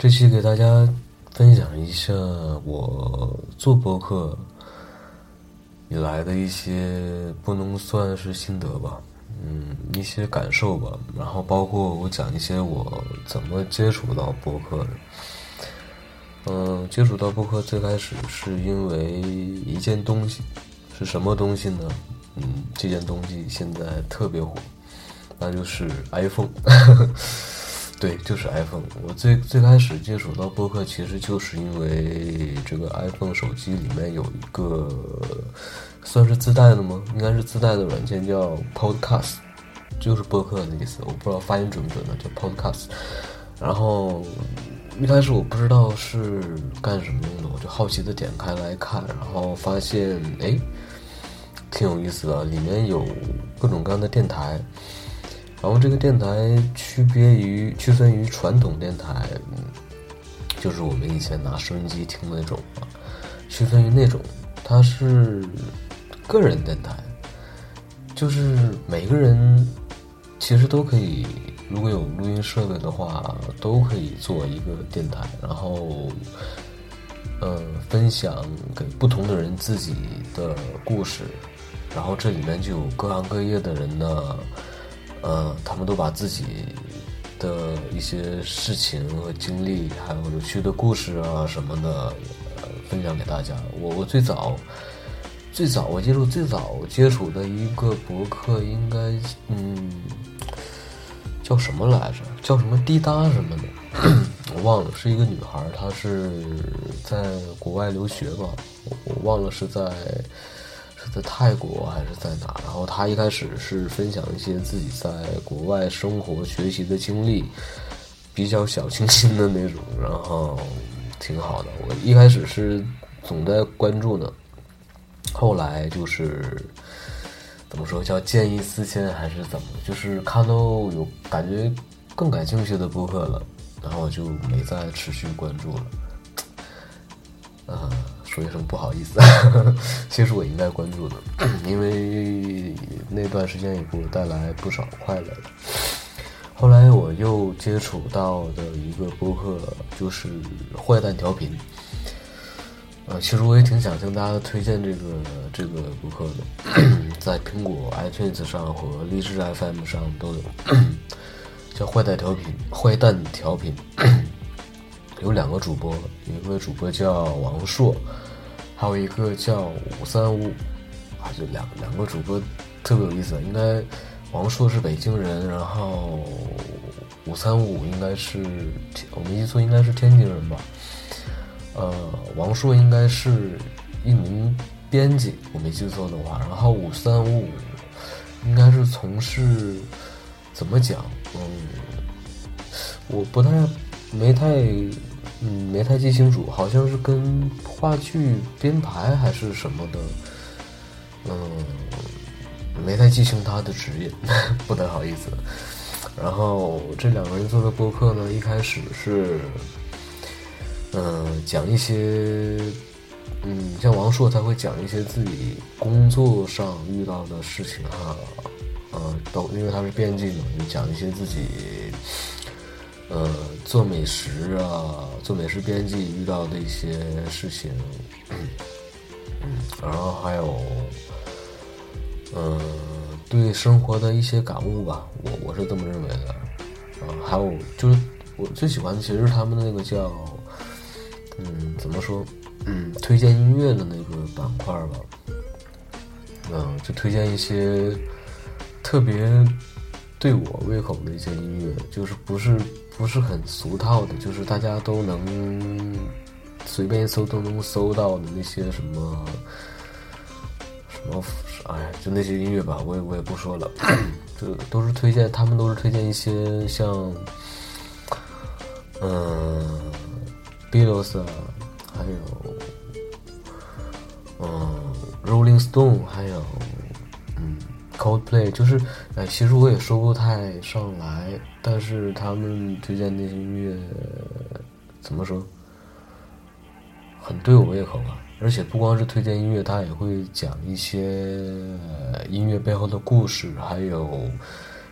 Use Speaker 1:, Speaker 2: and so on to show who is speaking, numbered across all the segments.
Speaker 1: 这期给大家分享一下我做播客以来的一些不能算是心得吧，嗯，一些感受吧。然后包括我讲一些我怎么接触到播客的。嗯，接触到播客最开始是因为一件东西，是什么东西呢？嗯，这件东西现在特别火，那就是 iPhone。对，就是 iPhone。我最最开始接触到播客，其实就是因为这个 iPhone 手机里面有一个算是自带的吗？应该是自带的软件叫 Podcast，就是播客的意思。我不知道发音准不准呢，叫 Podcast。然后一开始我不知道是干什么用的，我就好奇的点开来看，然后发现哎，挺有意思的，里面有各种各样的电台。然后这个电台区别于区分于传统电台，就是我们以前拿收音机听的那种啊，区分于那种，它是个人电台，就是每个人其实都可以，如果有录音设备的话，都可以做一个电台，然后，嗯，分享给不同的人自己的故事，然后这里面就有各行各业的人呢。嗯，他们都把自己的一些事情和经历，还有有趣的故事啊什么的，呃，分享给大家。我我最早最早我记住最早接触的一个博客，应该嗯叫什么来着？叫什么滴答什么的，我忘了。是一个女孩，她是在国外留学吧？我我忘了是在。在泰国还是在哪？然后他一开始是分享一些自己在国外生活学习的经历，比较小清新的那种，然后挺好的。我一开始是总在关注呢，后来就是怎么说叫见异思迁还是怎么？就是看到有感觉更感兴趣的播客了，然后我就没再持续关注了。啊。说一声不好意思，其实我应该关注的，因为那段时间也给我带来不少快乐。后来我又接触到的一个播客就是坏蛋调频，呃，其实我也挺想向大家推荐这个这个播客的，在苹果 iTunes 上和荔枝 FM 上都有，叫坏蛋调频，坏蛋调频。有两个主播，一个主播叫王硕，还有一个叫五三五，啊，就两两个主播特别有意思。应该王硕是北京人，然后五三五应该是我没记错，应该是天津人吧。呃，王硕应该是一名编辑，我没记错的话。然后五三五应该是从事怎么讲？嗯，我不太没太。嗯，没太记清楚，好像是跟话剧编排还是什么的，嗯，没太记清他的职业，不太好意思。然后这两个人做的播客呢，一开始是，嗯，讲一些，嗯，像王硕他会讲一些自己工作上遇到的事情哈，嗯，都因为他是编辑嘛，就讲一些自己。呃，做美食啊，做美食编辑遇到的一些事情，嗯，然后还有，嗯，对生活的一些感悟吧，我我是这么认为的。啊，还有就是我最喜欢的其实是他们的那个叫，嗯，怎么说，嗯，推荐音乐的那个板块吧，嗯，就推荐一些特别对我胃口的一些音乐，就是不是。不是很俗套的，就是大家都能随便一搜都能搜到的那些什么什么，哎，就那些音乐吧，我也我也不说了，就都是推荐，他们都是推荐一些像嗯，Beatles 啊，还有嗯，Rolling Stone，还有嗯。对就是，哎，其实我也说不太上来，但是他们推荐那些音乐，怎么说，很对我胃口吧。而且不光是推荐音乐，他也会讲一些音乐背后的故事，还有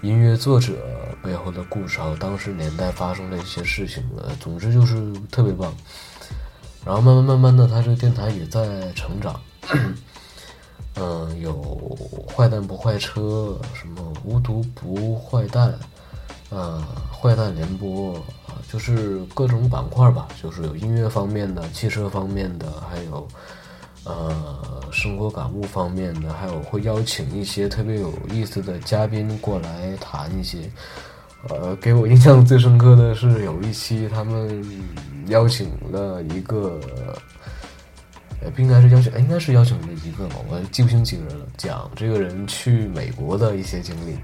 Speaker 1: 音乐作者背后的故事，还有当时年代发生的一些事情，呃，总之就是特别棒。然后慢慢慢慢的，他这个电台也在成长。嗯，有坏蛋不坏车，什么无毒不坏蛋，呃，坏蛋联播啊，就是各种板块吧，就是有音乐方面的、汽车方面的，还有呃生活感悟方面的，还有会邀请一些特别有意思的嘉宾过来谈一些。呃，给我印象最深刻的是有一期他们邀请了一个。不应该是邀请，应该是邀请了一个嘛，我记不清几个人了。讲这个人去美国的一些经历。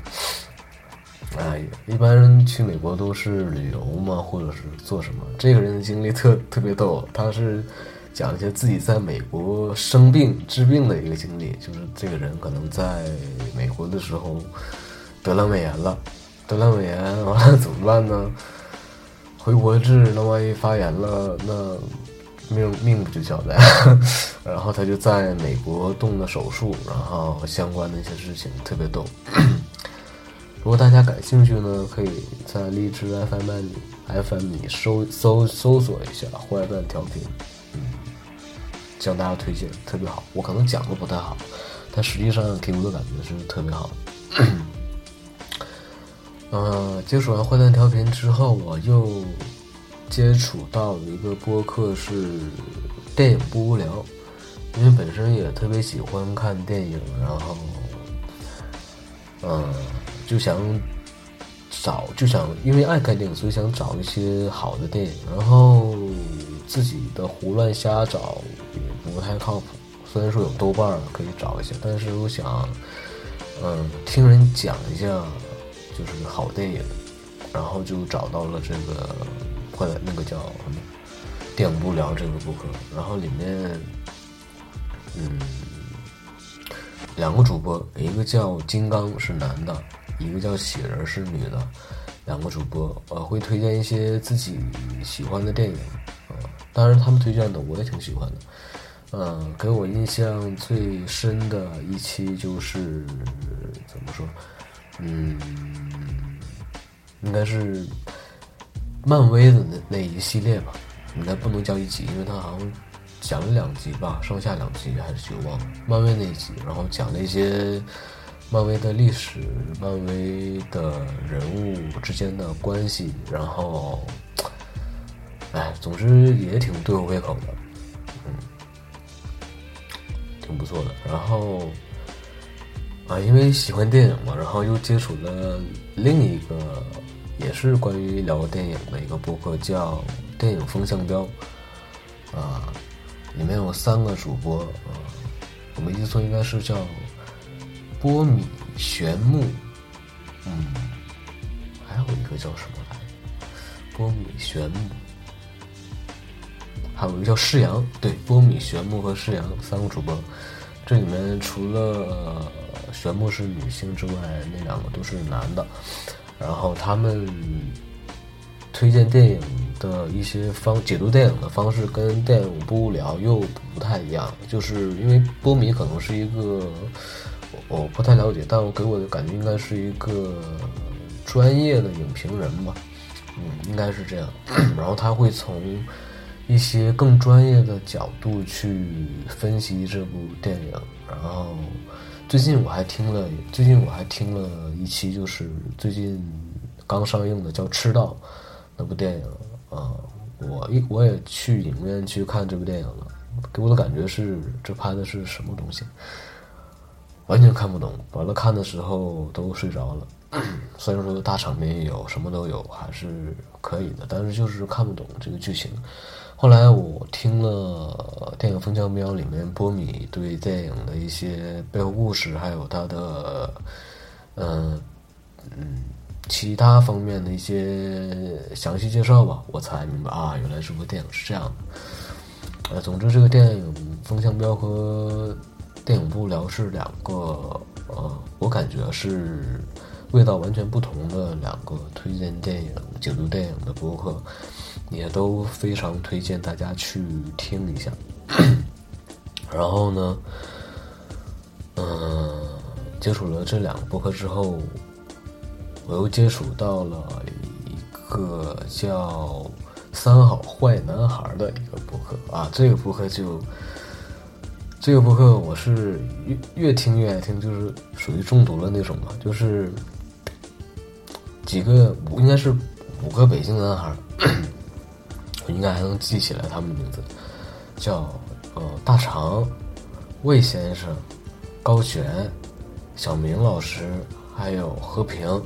Speaker 1: 哎，一般人去美国都是旅游嘛，或者是做什么？这个人的经历特特别逗，他是讲一些自己在美国生病治病的一个经历。就是这个人可能在美国的时候得了胃炎了，得了胃炎完了怎么办呢？回国治，那万一发炎了，那。命命不就交代，然后他就在美国动了手术，然后相关的一些事情特别逗。如果大家感兴趣呢，可以在荔枝 FM 里 FM 里搜搜搜索一下“坏蛋调频”，嗯，向大家推荐，特别好。我可能讲的不太好，但实际上给我的感觉是特别好。嗯，接触完“坏蛋调频”之后，我又。接触到一个播客是电影不无聊，因为本身也特别喜欢看电影，然后，嗯，就想找就想因为爱看电影，所以想找一些好的电影，然后自己的胡乱瞎找也不太靠谱。虽然说有豆瓣可以找一下，但是我想，嗯，听人讲一下就是好电影，然后就找到了这个。或者那个叫什么“电影不聊”这个博客，然后里面，嗯，两个主播，一个叫金刚是男的，一个叫喜人是女的，两个主播呃会推荐一些自己喜欢的电影啊，当然他们推荐的我也挺喜欢的，嗯，给我印象最深的一期就是怎么说，嗯，应该是。漫威的那那一系列吧，应该不能叫一集，因为他好像讲了两集吧，上下两集还是就忘了。漫威那一集，然后讲了一些漫威的历史、漫威的人物之间的关系，然后，哎，总之也挺对我胃口的，嗯，挺不错的。然后啊，因为喜欢电影嘛，然后又接触了另一个。也是关于聊电影的一个播客，叫《电影风向标》，啊，里面有三个主播，啊，我没记错应该是叫波米玄木，嗯，还有一个叫什么来？波米玄木，还有一个叫世阳，对，波米玄木和世阳三个主播，这里面除了玄木是女性之外，那两个都是男的。然后他们推荐电影的一些方解读电影的方式跟电影不无聊又不太一样，就是因为波米可能是一个我不太了解，但我给我的感觉应该是一个专业的影评人吧，嗯，应该是这样。然后他会从一些更专业的角度去分析这部电影，然后。最近我还听了，最近我还听了一期，就是最近刚上映的叫《赤道》那部电影啊，我一我也去影院去看这部电影了，给我的感觉是这拍的是什么东西，完全看不懂，完了看的时候都睡着了。虽然说大场面也有什么都有，还是可以的，但是就是看不懂这个剧情。后来我听了电影《风向标》里面波米对电影的一些背后故事，还有他的嗯嗯其他方面的一些详细介绍吧，我才明白啊，原来这部电影是这样的。呃，总之这个电影《风向标》和电影不聊是两个呃，我感觉是味道完全不同的两个推荐电影、解读电影的博客。也都非常推荐大家去听一下。然后呢，嗯，接触了这两个播客之后，我又接触到了一个叫“三好坏男孩”的一个博客啊，这个博客就这个博客我是越越听越爱听，就是属于中毒了那种嘛，就是几个应该是五个北京男孩，应该还能记起来他们的名字，叫呃大长、魏先生、高璇、小明老师，还有和平。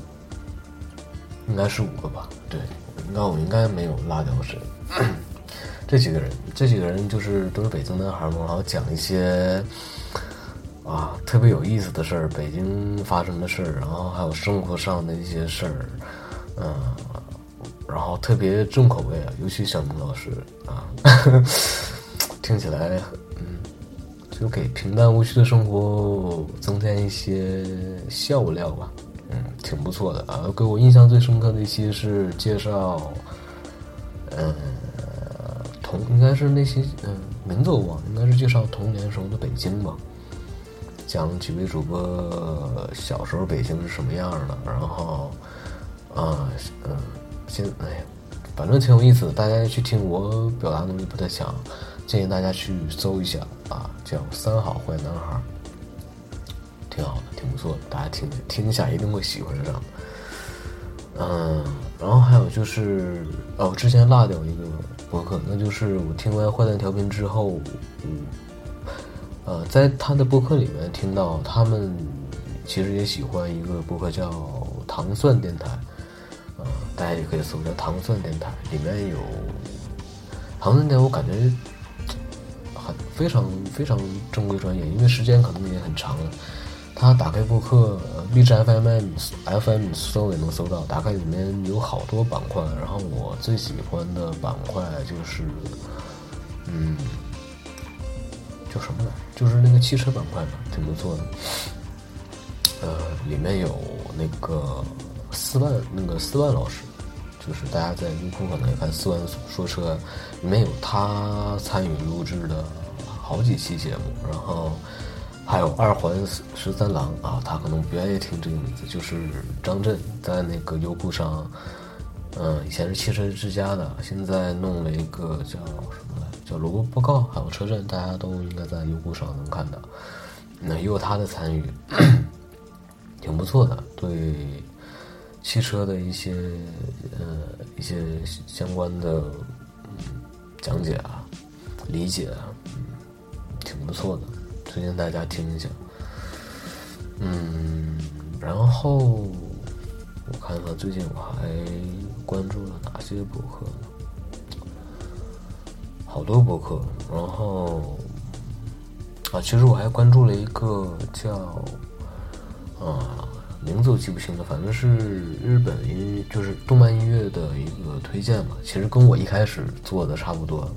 Speaker 1: 应该是五个吧，对，应该我应该没有落掉谁。这几个人，这几个人就是都是北京男孩嘛，然后讲一些啊特别有意思的事儿，北京发生的事儿，然后还有生活上的一些事儿，嗯，然后特别重口味啊，尤其小明老师啊，听起来嗯，就给平淡无趣的生活增添一些笑料吧。嗯，挺不错的啊！给我印象最深刻的一期是介绍，呃，童应该是那些嗯名字我忘了，应该是介绍童年时候的北京吧，讲几位主播小时候北京是什么样的，然后啊嗯，现哎呀，反正挺有意思的，大家去听。我表达能力不太强，建议大家去搜一下啊，叫《三好坏男孩》。挺好的，挺不错的，大家听听一下，一定会喜欢上。嗯，然后还有就是，哦，之前落掉一个博客，那就是我听完坏蛋调频之后，嗯，呃，在他的博客里面听到他们其实也喜欢一个博客叫糖蒜电台，大家也可以搜叫糖蒜电台，里面有糖蒜电台，我感觉很非常非常正规专业，因为时间可能也很长了。他打开播客，荔枝 FM FM 搜也能搜到。打开里面有好多板块，然后我最喜欢的板块就是，嗯，叫什么来？就是那个汽车板块嘛，挺不错的。呃，里面有那个四万那个四万老师，就是大家在优酷可能也看四万说车，里面有他参与录制的好几期节目，然后。还有二环十三郎啊，他可能不愿意听这个名字，就是张震在那个优酷上，嗯，以前是汽车之家的，现在弄了一个叫什么来，叫萝卜报告，还有车震，大家都应该在优酷上能看到。那也有他的参与，挺不错的，对汽车的一些呃一些相关的讲解啊、理解啊，挺不错的。推荐大家听一下，嗯，然后我看看最近我还关注了哪些博客？好多博客，然后啊，其实我还关注了一个叫啊，名字我记不清了，反正是日本音，就是动漫音乐的一个推荐嘛。其实跟我一开始做的差不多。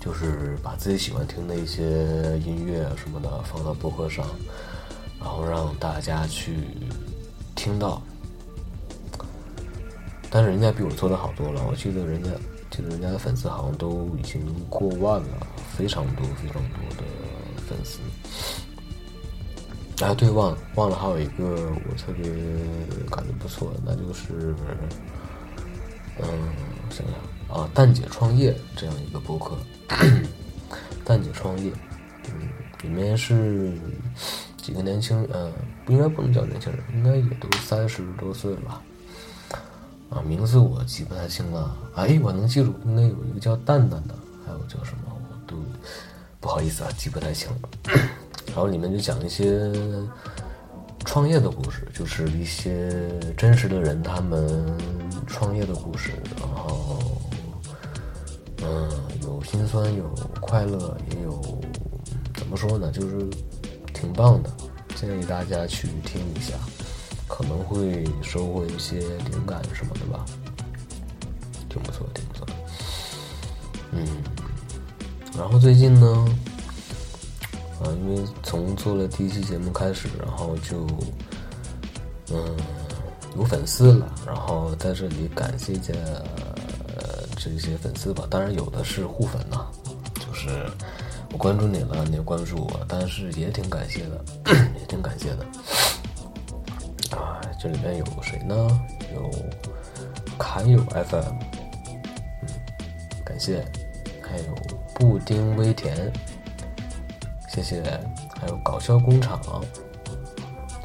Speaker 1: 就是把自己喜欢听的一些音乐什么的放到博客上，然后让大家去听到。但是人家比我做的好多了，我记得人家，记得人家的粉丝好像都已经过万了，非常多非常多的粉丝。啊，对，忘了忘了，还有一个我特别感觉不错的，那就是，嗯，想想。啊，蛋姐创业这样一个博客，蛋姐创业，嗯，里面是几个年轻，呃，不应该不能叫年轻人，应该也都三十多岁了吧？啊，名字我记不太清了，哎，我能记住，应该有一个叫蛋蛋的，还有叫什么，我都不好意思啊，记不太清了。然后里面就讲一些创业的故事，就是一些真实的人他们创业的故事，然后。嗯，有心酸，有快乐，也有怎么说呢？就是挺棒的，建议大家去听一下，可能会收获一些灵感什么的吧，挺不错，挺不错。嗯，然后最近呢，啊，因为从做了第一期节目开始，然后就嗯有粉丝了，然后在这里感谢一下。这些粉丝吧，当然有的是互粉呐，就是我关注你了，你也关注我，但是也挺感谢的，也挺感谢的。啊，这里面有谁呢？有卡友 FM，嗯，感谢，还有布丁微甜，谢谢，还有搞笑工厂，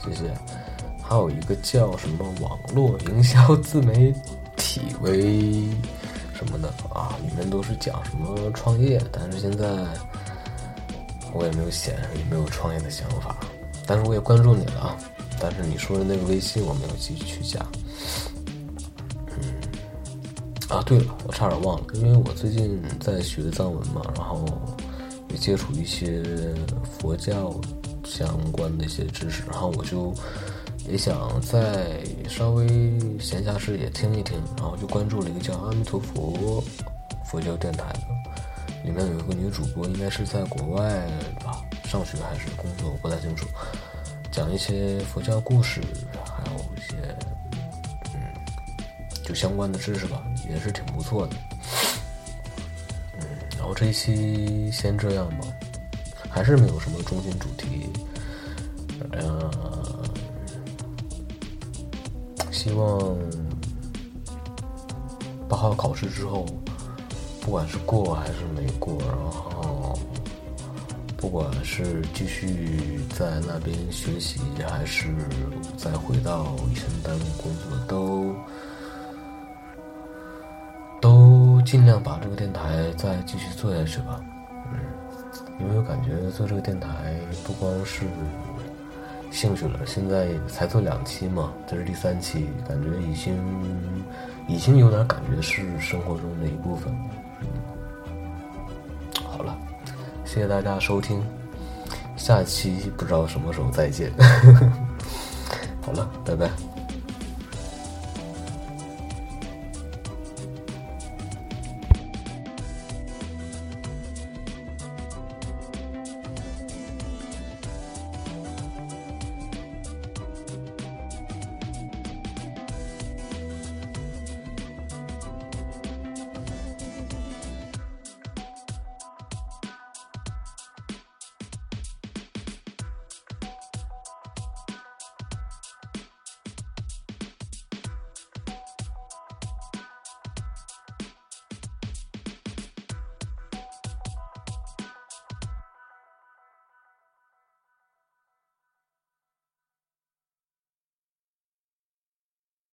Speaker 1: 谢谢，还有一个叫什么网络营销自媒体为什么的啊，里面都是讲什么创业，但是现在我也没有显示，也没有创业的想法，但是我也关注你了啊。但是你说的那个微信我没有继续去加。嗯，啊，对了，我差点忘了，因为我最近在学藏文嘛，然后接触一些佛教相关的一些知识，然后我就也想再稍微闲暇时也听一听，然后就关注了一个叫阿弥陀佛佛教电台的，里面有一个女主播，应该是在国外吧，上学还是工作，我不太清楚。讲一些佛教故事，还有一些嗯，就相关的知识吧，也是挺不错的。嗯，然后这一期先这样吧，还是没有什么中心主题。呃，希望八号考试之后，不管是过还是没过，然后。不管是继续在那边学习，还是再回到以前单位工作，都尽量把这个电台再继续做下去吧。嗯，因为我感觉做这个电台不光是兴趣了，现在才做两期嘛，这是第三期，感觉已经已经有点感觉是生活中的一部分。好了谢谢大家收听，下期不知道什么时候再见。好了，拜拜。